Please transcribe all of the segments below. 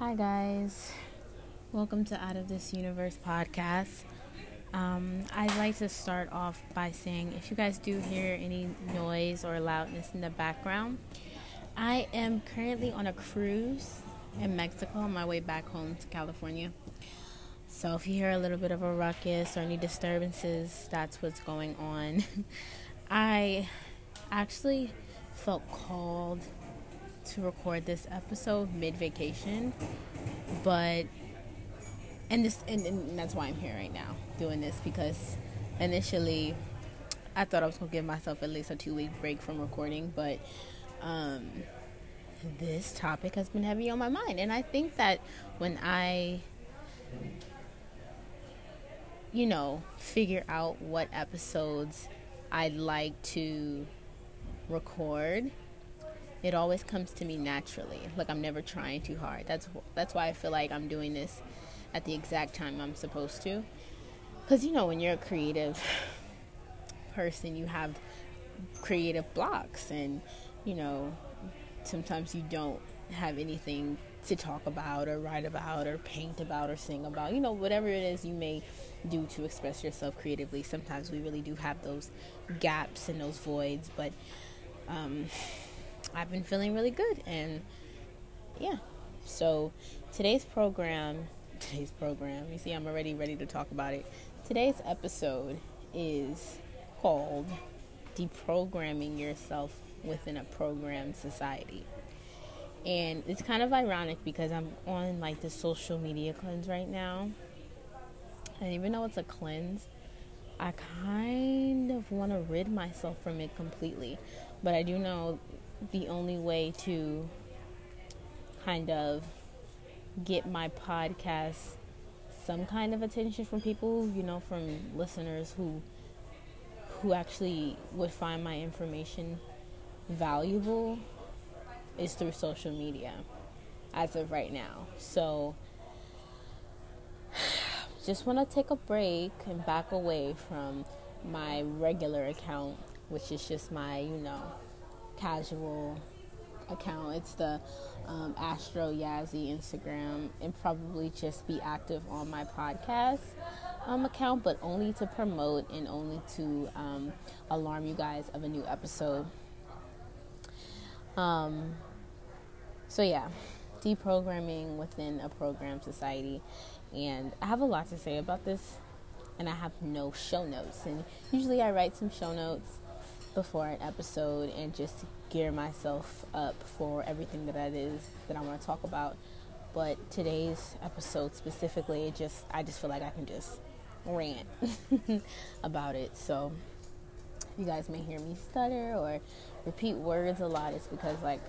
Hi, guys. Welcome to Out of This Universe podcast. Um, I'd like to start off by saying if you guys do hear any noise or loudness in the background, I am currently on a cruise in Mexico on my way back home to California. So if you hear a little bit of a ruckus or any disturbances, that's what's going on. I actually felt called to record this episode mid vacation, but and this and, and that's why I'm here right now doing this because initially I thought I was gonna give myself at least a two week break from recording, but um, this topic has been heavy on my mind, and I think that when I you know figure out what episodes I'd like to record it always comes to me naturally. Like I'm never trying too hard. That's that's why I feel like I'm doing this at the exact time I'm supposed to. Cuz you know when you're a creative person, you have creative blocks and you know sometimes you don't have anything to talk about or write about or paint about or sing about. You know, whatever it is you may do to express yourself creatively. Sometimes we really do have those gaps and those voids, but um I've been feeling really good and yeah. So today's program, today's program, you see I'm already ready to talk about it. Today's episode is called Deprogramming Yourself Within a Programmed Society. And it's kind of ironic because I'm on like the social media cleanse right now. And even though it's a cleanse, I kind of want to rid myself from it completely. But I do know the only way to kind of get my podcast some kind of attention from people, you know, from listeners who who actually would find my information valuable is through social media as of right now. So just want to take a break and back away from my regular account, which is just my, you know, casual account. It's the um, Astro Yazzie Instagram, and probably just be active on my podcast um, account, but only to promote and only to um, alarm you guys of a new episode. Um, so yeah, deprogramming within a program society, and I have a lot to say about this, and I have no show notes, and usually I write some show notes before an episode and just gear myself up for everything that that is that I want to talk about. But today's episode specifically, it just I just feel like I can just rant about it. So you guys may hear me stutter or repeat words a lot. It's because like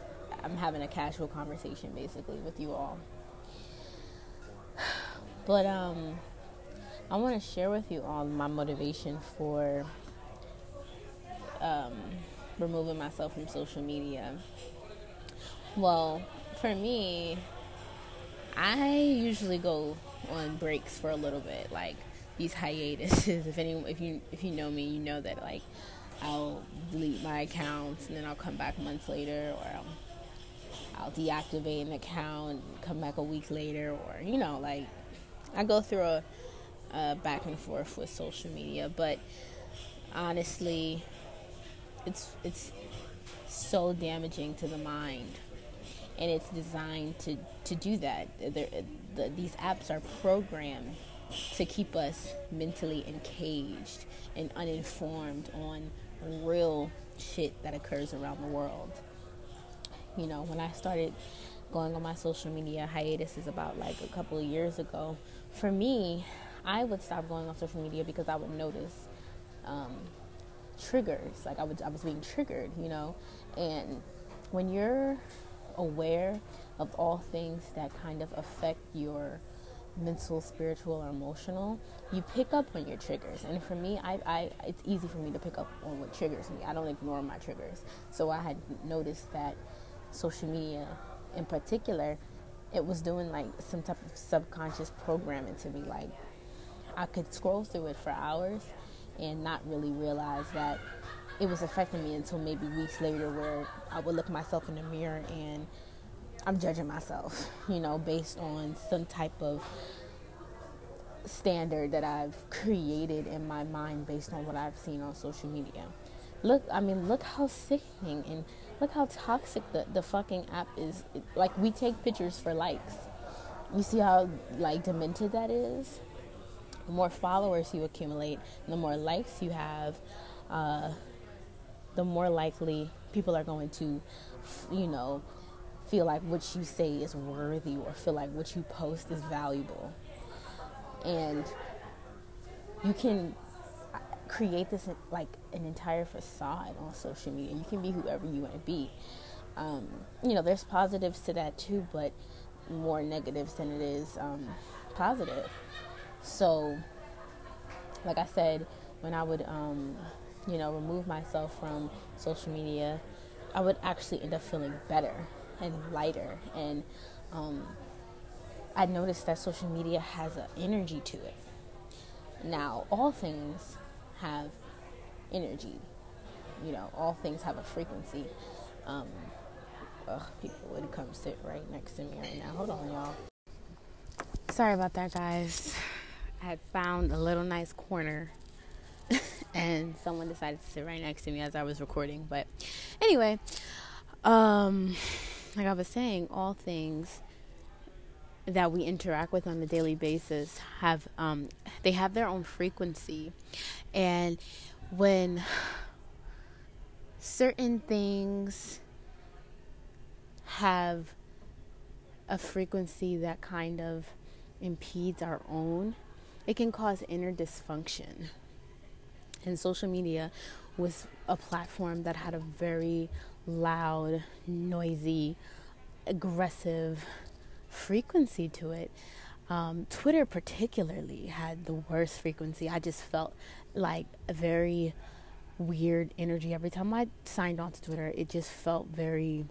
I'm having a casual conversation basically with you all. But um I want to share with you all my motivation for um, removing myself from social media? Well, for me, I usually go on breaks for a little bit, like these hiatuses. If any, if you if you know me, you know that like I'll delete my accounts and then I'll come back months later, or I'll, I'll deactivate an account, come back a week later, or you know, like I go through a, a back and forth with social media. But honestly, it's it's so damaging to the mind. And it's designed to to do that. The, these apps are programmed to keep us mentally encaged and uninformed on real shit that occurs around the world. You know when i started going on my social media hiatus is about like a couple of years ago. For me i would stop going on social media because i would notice um, triggers. Like I was, I was being triggered, you know. And when you're aware of all things that kind of affect your mental, spiritual, or emotional, you pick up on your triggers. And for me, I, I, it's easy for me to pick up on what triggers me. I don't ignore my triggers. So I had noticed that social media, in particular, it was doing like some type of subconscious programming to me. Like I could scroll through it for hours and not really realize that it was affecting me until maybe weeks later where I would look myself in the mirror and I'm judging myself, you know, based on some type of standard that I've created in my mind based on what I've seen on social media. Look, I mean, look how sickening and look how toxic the, the fucking app is. Like, we take pictures for likes. You see how, like, demented that is? The more followers you accumulate, the more likes you have, uh, the more likely people are going to, you know, feel like what you say is worthy or feel like what you post is valuable. And you can create this like an entire facade on social media. You can be whoever you want to be. Um, you know, there's positives to that too, but more negatives than it is um, positive. So, like I said, when I would, um, you know, remove myself from social media, I would actually end up feeling better and lighter. And um, I noticed that social media has an energy to it. Now, all things have energy. You know, all things have a frequency. Um, ugh, people would come sit right next to me right now. Hold on, y'all. Sorry about that, guys. I had found a little nice corner and someone decided to sit right next to me as I was recording. But anyway, um, like I was saying, all things that we interact with on a daily basis have um, they have their own frequency, and when certain things have a frequency that kind of impedes our own, it can cause inner dysfunction. And social media was a platform that had a very loud, noisy, aggressive frequency to it. Um, Twitter, particularly, had the worst frequency. I just felt like a very weird energy every time I signed on to Twitter. It just felt very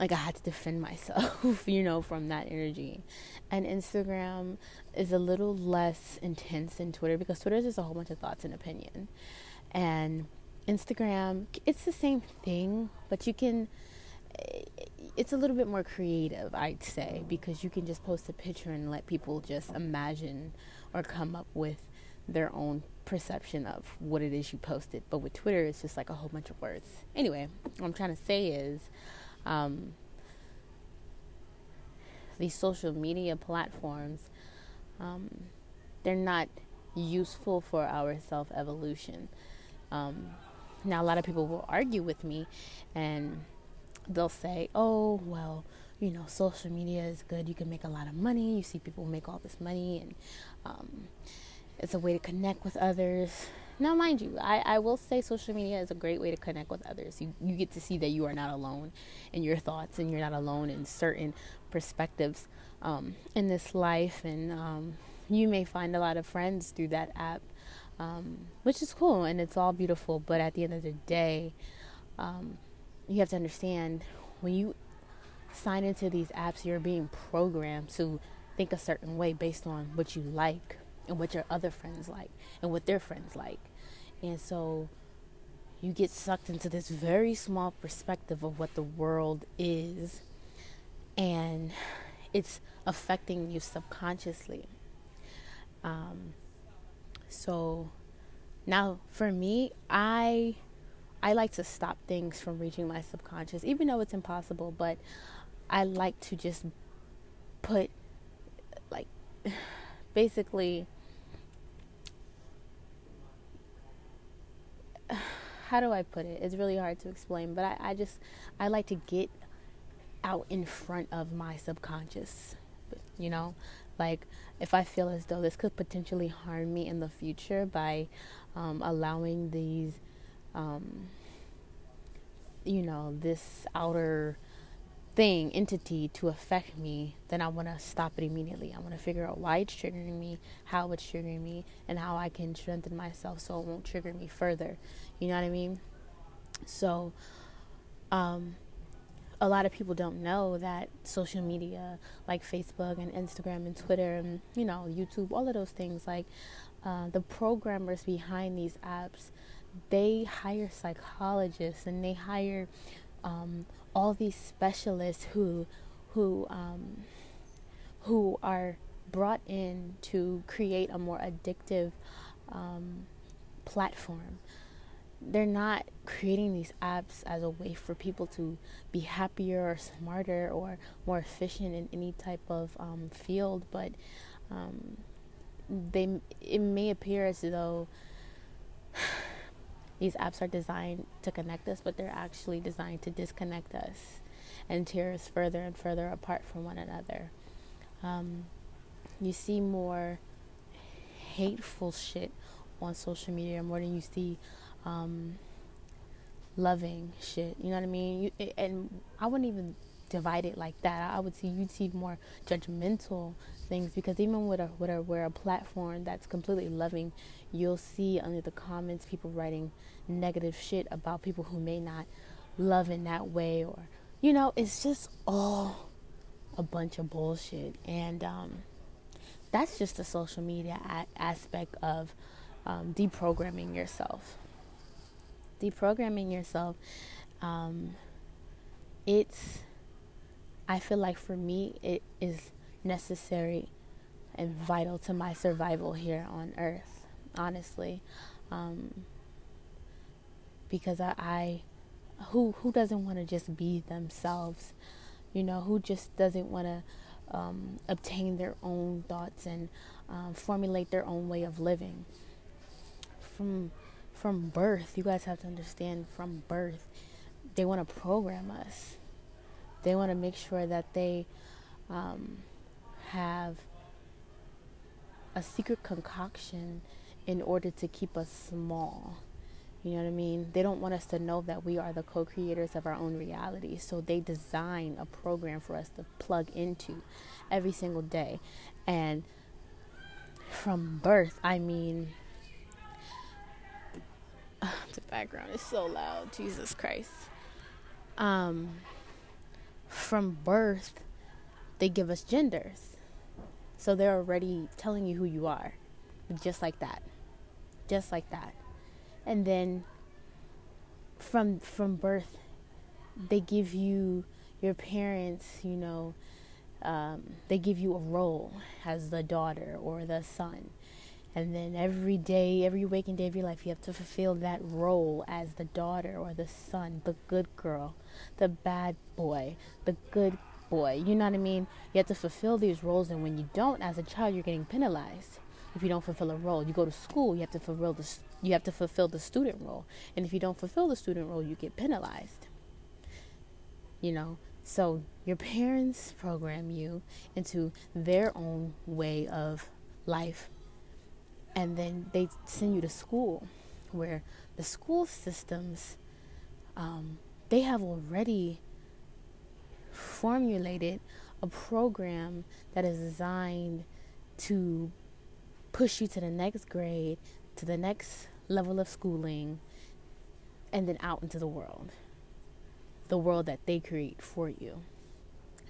like I had to defend myself, you know, from that energy. And Instagram is a little less intense than Twitter because Twitter is just a whole bunch of thoughts and opinion. And Instagram, it's the same thing, but you can it's a little bit more creative, I'd say, because you can just post a picture and let people just imagine or come up with their own perception of what it is you posted. But with Twitter, it's just like a whole bunch of words. Anyway, what I'm trying to say is um, these social media platforms, um, they're not useful for our self evolution. Um, now, a lot of people will argue with me and they'll say, oh, well, you know, social media is good. You can make a lot of money. You see people make all this money, and um, it's a way to connect with others. Now, mind you, I, I will say social media is a great way to connect with others. You, you get to see that you are not alone in your thoughts and you're not alone in certain perspectives um, in this life. And um, you may find a lot of friends through that app, um, which is cool and it's all beautiful. But at the end of the day, um, you have to understand when you sign into these apps, you're being programmed to think a certain way based on what you like and what your other friends like and what their friends like. And so you get sucked into this very small perspective of what the world is, and it's affecting you subconsciously. Um, so now, for me, I I like to stop things from reaching my subconscious, even though it's impossible, but I like to just put, like, basically, how do I put it? It's really hard to explain, but I, I just, I like to get out in front of my subconscious, you know? Like, if I feel as though this could potentially harm me in the future by um, allowing these um, you know, this outer thing, entity to affect me, then I want to stop it immediately. I want to figure out why it's triggering me, how it's triggering me, and how I can strengthen myself so it won't trigger me further. You know what I mean? So, um, a lot of people don't know that social media like Facebook and Instagram and Twitter and you know YouTube, all of those things, like uh, the programmers behind these apps they hire psychologists and they hire um, all these specialists who who um, who are brought in to create a more addictive um, platform. They're not creating these apps as a way for people to be happier or smarter or more efficient in any type of um, field, but um, they it may appear as though these apps are designed to connect us, but they're actually designed to disconnect us and tear us further and further apart from one another. Um, you see more hateful shit on social media more than you see um, loving shit. You know what I mean? You, and I wouldn't even divide it like that. I would see you'd see more judgmental things because even with a with a where a platform that's completely loving, you'll see under the comments people writing negative shit about people who may not love in that way or you know, it's just all a bunch of bullshit and um, that's just the social media a- aspect of um, deprogramming yourself. Deprogramming yourself, um, it's, I feel like for me, it is necessary and vital to my survival here on earth, honestly. Um, because I, I, who who doesn't want to just be themselves, you know, who just doesn't want to um, obtain their own thoughts and um, formulate their own way of living. From from birth, you guys have to understand. From birth, they want to program us. They want to make sure that they um, have a secret concoction in order to keep us small you know what I mean? They don't want us to know that we are the co creators of our own reality. So they design a program for us to plug into every single day. And from birth, I mean, the background is so loud. Jesus Christ. Um, from birth, they give us genders. So they're already telling you who you are. Just like that. Just like that and then from from birth they give you your parents you know um, they give you a role as the daughter or the son and then every day every waking day of your life you have to fulfill that role as the daughter or the son the good girl the bad boy the good boy you know what i mean you have to fulfill these roles and when you don't as a child you're getting penalized if you don't fulfill a role. You go to school, you have to fulfill the you have to fulfill the student role, and if you don't fulfill the student role, you get penalized. You know, so your parents program you into their own way of life, and then they send you to school, where the school systems um, they have already formulated a program that is designed to push you to the next grade, to the next level of schooling, and then out into the world. The world that they create for you.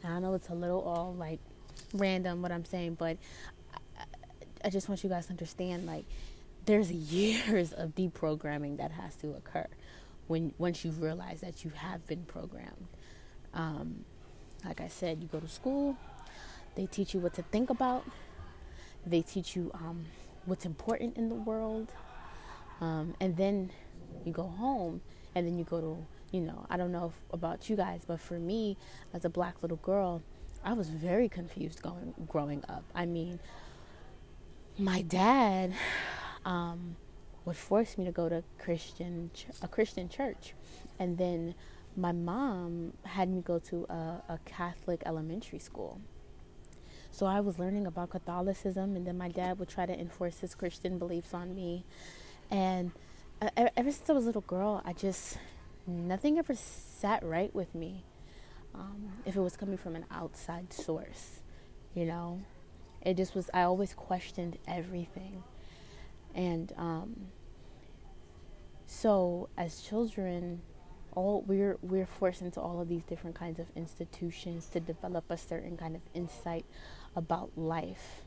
And I know it's a little all like random what I'm saying, but I, I just want you guys to understand like there's years of deprogramming that has to occur when once you realize that you have been programmed. Um, like I said, you go to school, they teach you what to think about, they teach you um, what's important in the world. Um, and then you go home and then you go to, you know, I don't know if, about you guys, but for me as a black little girl, I was very confused going growing up. I mean, my dad um, would force me to go to Christian a Christian church, and then my mom had me go to a, a Catholic elementary school. So I was learning about Catholicism, and then my dad would try to enforce his Christian beliefs on me. And uh, ever since I was a little girl, I just, nothing ever sat right with me um, if it was coming from an outside source, you know? It just was, I always questioned everything. And um, so as children, all we're we're forced into all of these different kinds of institutions to develop a certain kind of insight about life.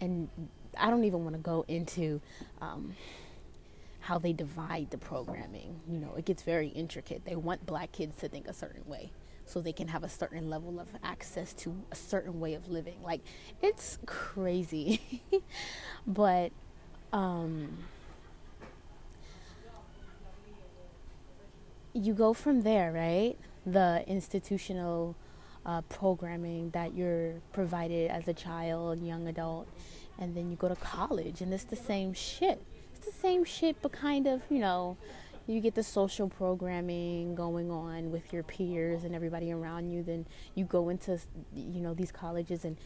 And I don't even want to go into um, how they divide the programming. You know, it gets very intricate. They want black kids to think a certain way. so they can have a certain level of access to a certain way of living. Like it's crazy. but um you go from there, right? The institutional uh, programming that you're provided as a child, young adult, and then you go to college, and it's the same shit. It's the same shit, but kind of, you know, you get the social programming going on with your peers and everybody around you. Then you go into, you know, these colleges and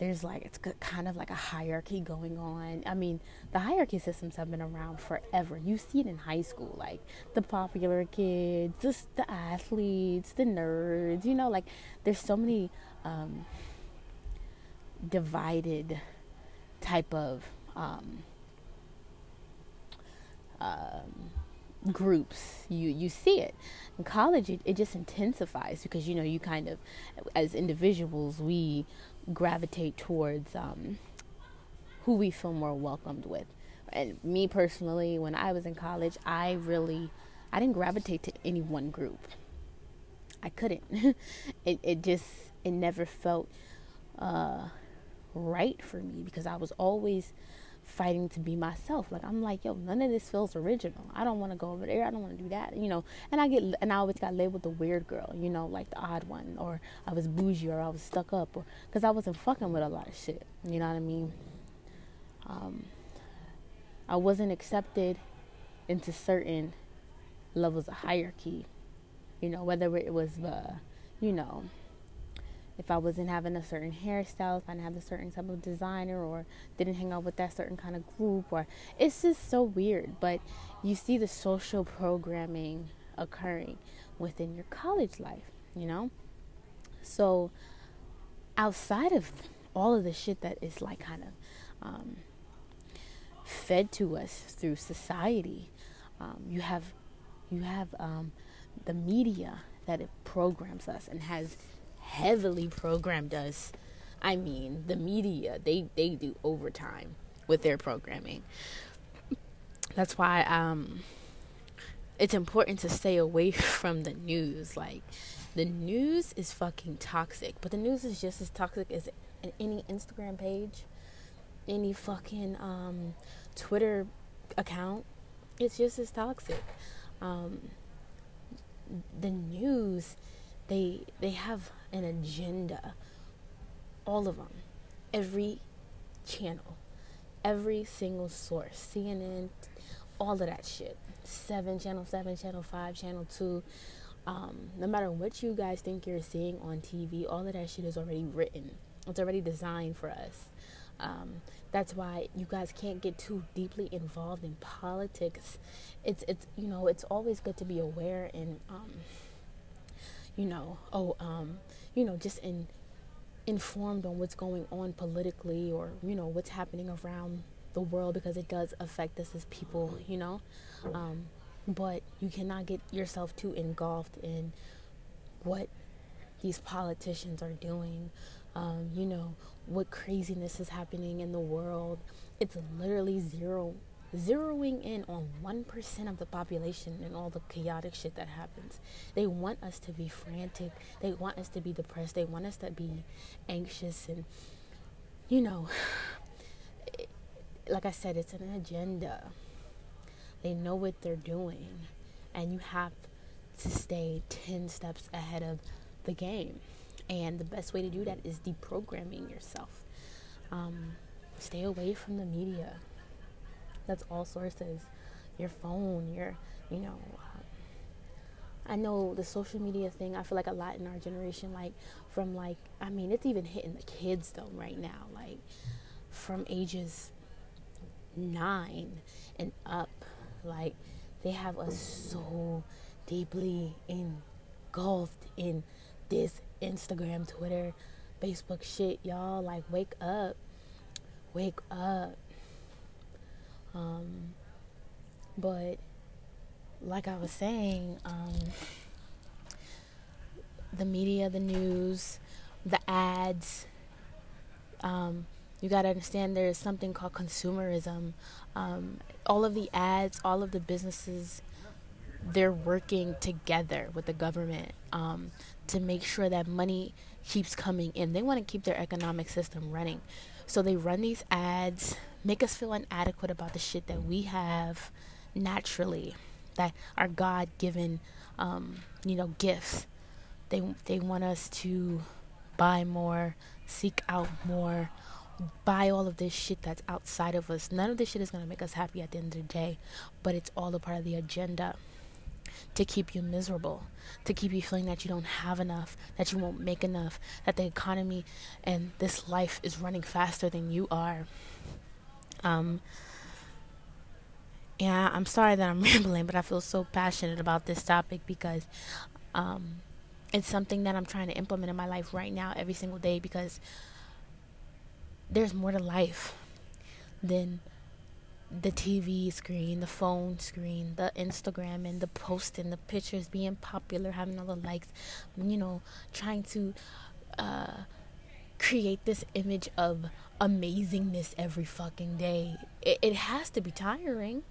there's like it's kind of like a hierarchy going on. I mean, the hierarchy systems have been around forever. You see it in high school, like the popular kids, the, the athletes, the nerds. You know, like there's so many um, divided type of um, um, groups you you see it in college it, it just intensifies because you know you kind of as individuals we gravitate towards um, who we feel more welcomed with. And me personally, when I was in college, I really, I didn't gravitate to any one group. I couldn't. it it just it never felt uh, right for me because I was always fighting to be myself. Like I'm like, yo, none of this feels original. I don't want to go over there. I don't want to do that. You know. And I get and I always got labeled the weird girl. You know, like the odd one, or I was bougie, or I was stuck up, or because I wasn't fucking with a lot of shit. You know what I mean? Um, I wasn't accepted into certain levels of hierarchy. You know, whether it was the, you know, if I wasn't having a certain hairstyle, if I didn't have a certain type of designer, or didn't hang out with that certain kind of group, or it's just so weird. But you see the social programming occurring within your college life, you know? So, outside of all of the shit that is like kind of um, fed to us through society, um, you have you have um, the media that it programs us and has heavily programmed us. I mean, the media, they, they do overtime with their programming. That's why um, it's important to stay away from the news. Like, the news is fucking toxic, but the news is just as toxic as any Instagram page, any fucking um, Twitter account. It's just as toxic. Um, the news, they they have an agenda. All of them. Every channel. Every single source. CNN, all of that shit. 7, Channel 7, Channel 5, Channel 2. Um, no matter what you guys think you're seeing on TV, all of that shit is already written. It's already designed for us. Um, that's why you guys can't get too deeply involved in politics. It's it's you know it's always good to be aware and um, you know oh um, you know, just in informed on what's going on politically or you know what's happening around the world because it does affect us as people, you know. Um, but you cannot get yourself too engulfed in what these politicians are doing. Um, you know what craziness is happening in the world. It's literally zero zeroing in on 1% of the population and all the chaotic shit that happens. They want us to be frantic. They want us to be depressed. They want us to be anxious. And, you know, like I said, it's an agenda. They know what they're doing. And you have to stay 10 steps ahead of the game. And the best way to do that is deprogramming yourself. Um, stay away from the media that's all sources. Your phone your you know um, i know the social media thing i feel like a lot in our generation like from like i mean it's even hitting the kids though right now like from ages nine and up like they have us so deeply engulfed in this instagram twitter facebook shit y'all like wake up wake up um, but like I was saying, um, the media, the news, the ads, um, you got to understand there is something called consumerism. Um, all of the ads, all of the businesses they're working together with the government um, to make sure that money keeps coming in. They want to keep their economic system running. So they run these ads, make us feel inadequate about the shit that we have naturally, that are God given, um, you know, gifts. They, they want us to buy more, seek out more, buy all of this shit that's outside of us. None of this shit is going to make us happy at the end of the day, but it's all a part of the agenda to keep you miserable, to keep you feeling that you don't have enough, that you won't make enough, that the economy and this life is running faster than you are. Um, yeah, I'm sorry that I'm rambling, but I feel so passionate about this topic because um, it's something that I'm trying to implement in my life right now, every single day, because there's more to life than the TV screen, the phone screen, the Instagram, and the posting, the pictures being popular, having all the likes, you know, trying to uh, create this image of amazingness every fucking day. It, it has to be tiring.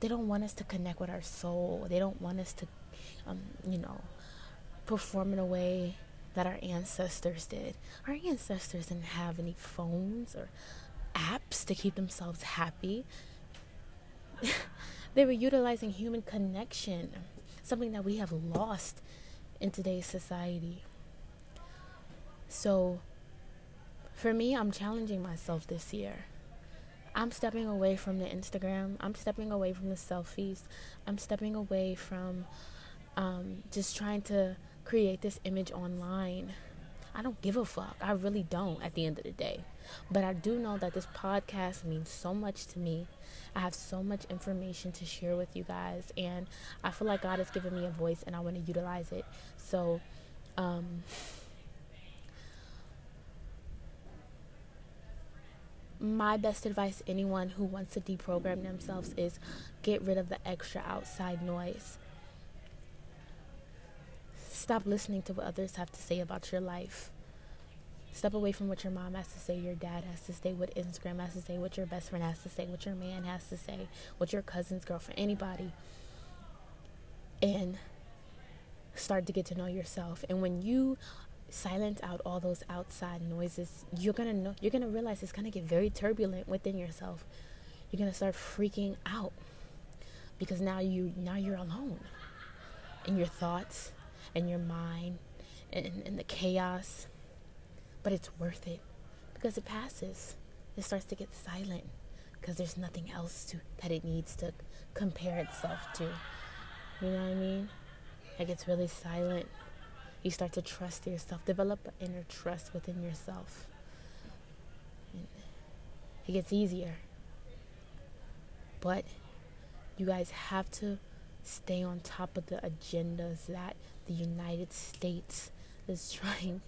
They don't want us to connect with our soul. They don't want us to, um, you know, perform in a way that our ancestors did. Our ancestors didn't have any phones or apps to keep themselves happy. they were utilizing human connection, something that we have lost in today's society. So, for me, I'm challenging myself this year. I'm stepping away from the Instagram. I'm stepping away from the selfies. I'm stepping away from um, just trying to create this image online. I don't give a fuck. I really don't at the end of the day. But I do know that this podcast means so much to me. I have so much information to share with you guys, and I feel like God has given me a voice and I want to utilize it. So, um, my best advice to anyone who wants to deprogram themselves is get rid of the extra outside noise. Stop listening to what others have to say about your life. Step away from what your mom has to say, your dad has to say, what Instagram has to say, what your best friend has to say, what your man has to say, what your cousin's girlfriend, anybody. And start to get to know yourself. And when you silence out all those outside noises, you're gonna know you're gonna realize it's gonna get very turbulent within yourself. You're gonna start freaking out because now you now you're alone in your thoughts and your mind and, and the chaos but it's worth it because it passes. It starts to get silent because there's nothing else to that it needs to compare itself to. You know what I mean? It gets really silent. You start to trust yourself, develop inner trust within yourself. It gets easier. But you guys have to stay on top of the agendas that the United States is trying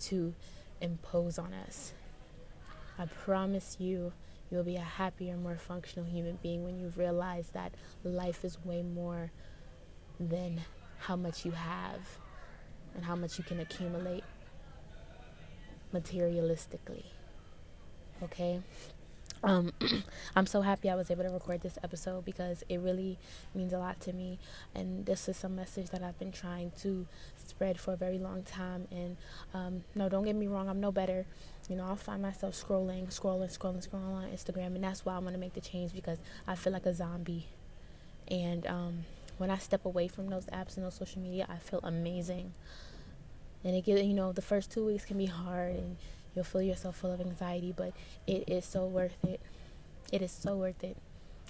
to impose on us. I promise you, you'll be a happier, more functional human being when you realize that life is way more than how much you have and how much you can accumulate materialistically. Okay? Um, I'm so happy I was able to record this episode because it really means a lot to me. And this is some message that I've been trying to spread for a very long time. And um, no, don't get me wrong, I'm no better. You know, I'll find myself scrolling, scrolling, scrolling, scrolling on Instagram. And that's why I want to make the change because I feel like a zombie. And um, when I step away from those apps and those social media, I feel amazing. And it gives, you know, the first two weeks can be hard and you'll feel yourself full of anxiety, but it is so worth it. It is so worth it.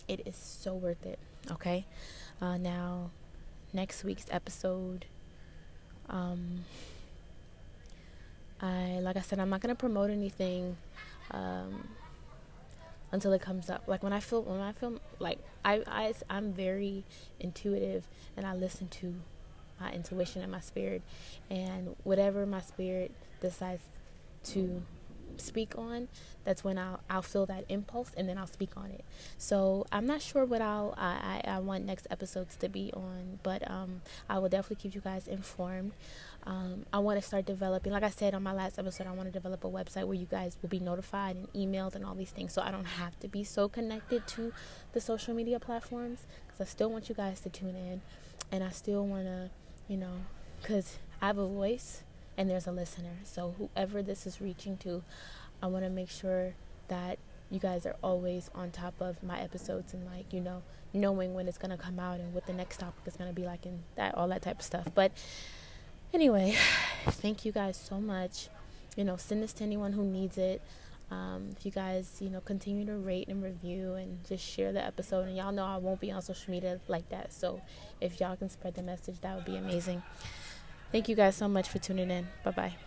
It is so worth it. Okay. Uh, now, next week's episode, um, I like I said, I'm not gonna promote anything um, until it comes up. Like when I feel when I feel like I I I'm very intuitive and I listen to my intuition and my spirit, and whatever my spirit decides to speak on, that's when I'll I'll feel that impulse and then I'll speak on it. So I'm not sure what I'll I, I, want next episodes to be on, but um, I will definitely keep you guys informed. Um, I want to start developing, like I said on my last episode, I want to develop a website where you guys will be notified and emailed and all these things, so I don't have to be so connected to the social media platforms because I still want you guys to tune in, and I still want to, you know, because I have a voice and there's a listener. So whoever this is reaching to, I want to make sure that you guys are always on top of my episodes and like you know knowing when it's gonna come out and what the next topic is gonna be like and that all that type of stuff. But anyway, thank you guys so much. You know, send this to anyone who needs it. Um, if you guys, you know, continue to rate and review and just share the episode, and y'all know I won't be on social media like that. So if y'all can spread the message, that would be amazing. Thank you guys so much for tuning in. Bye bye.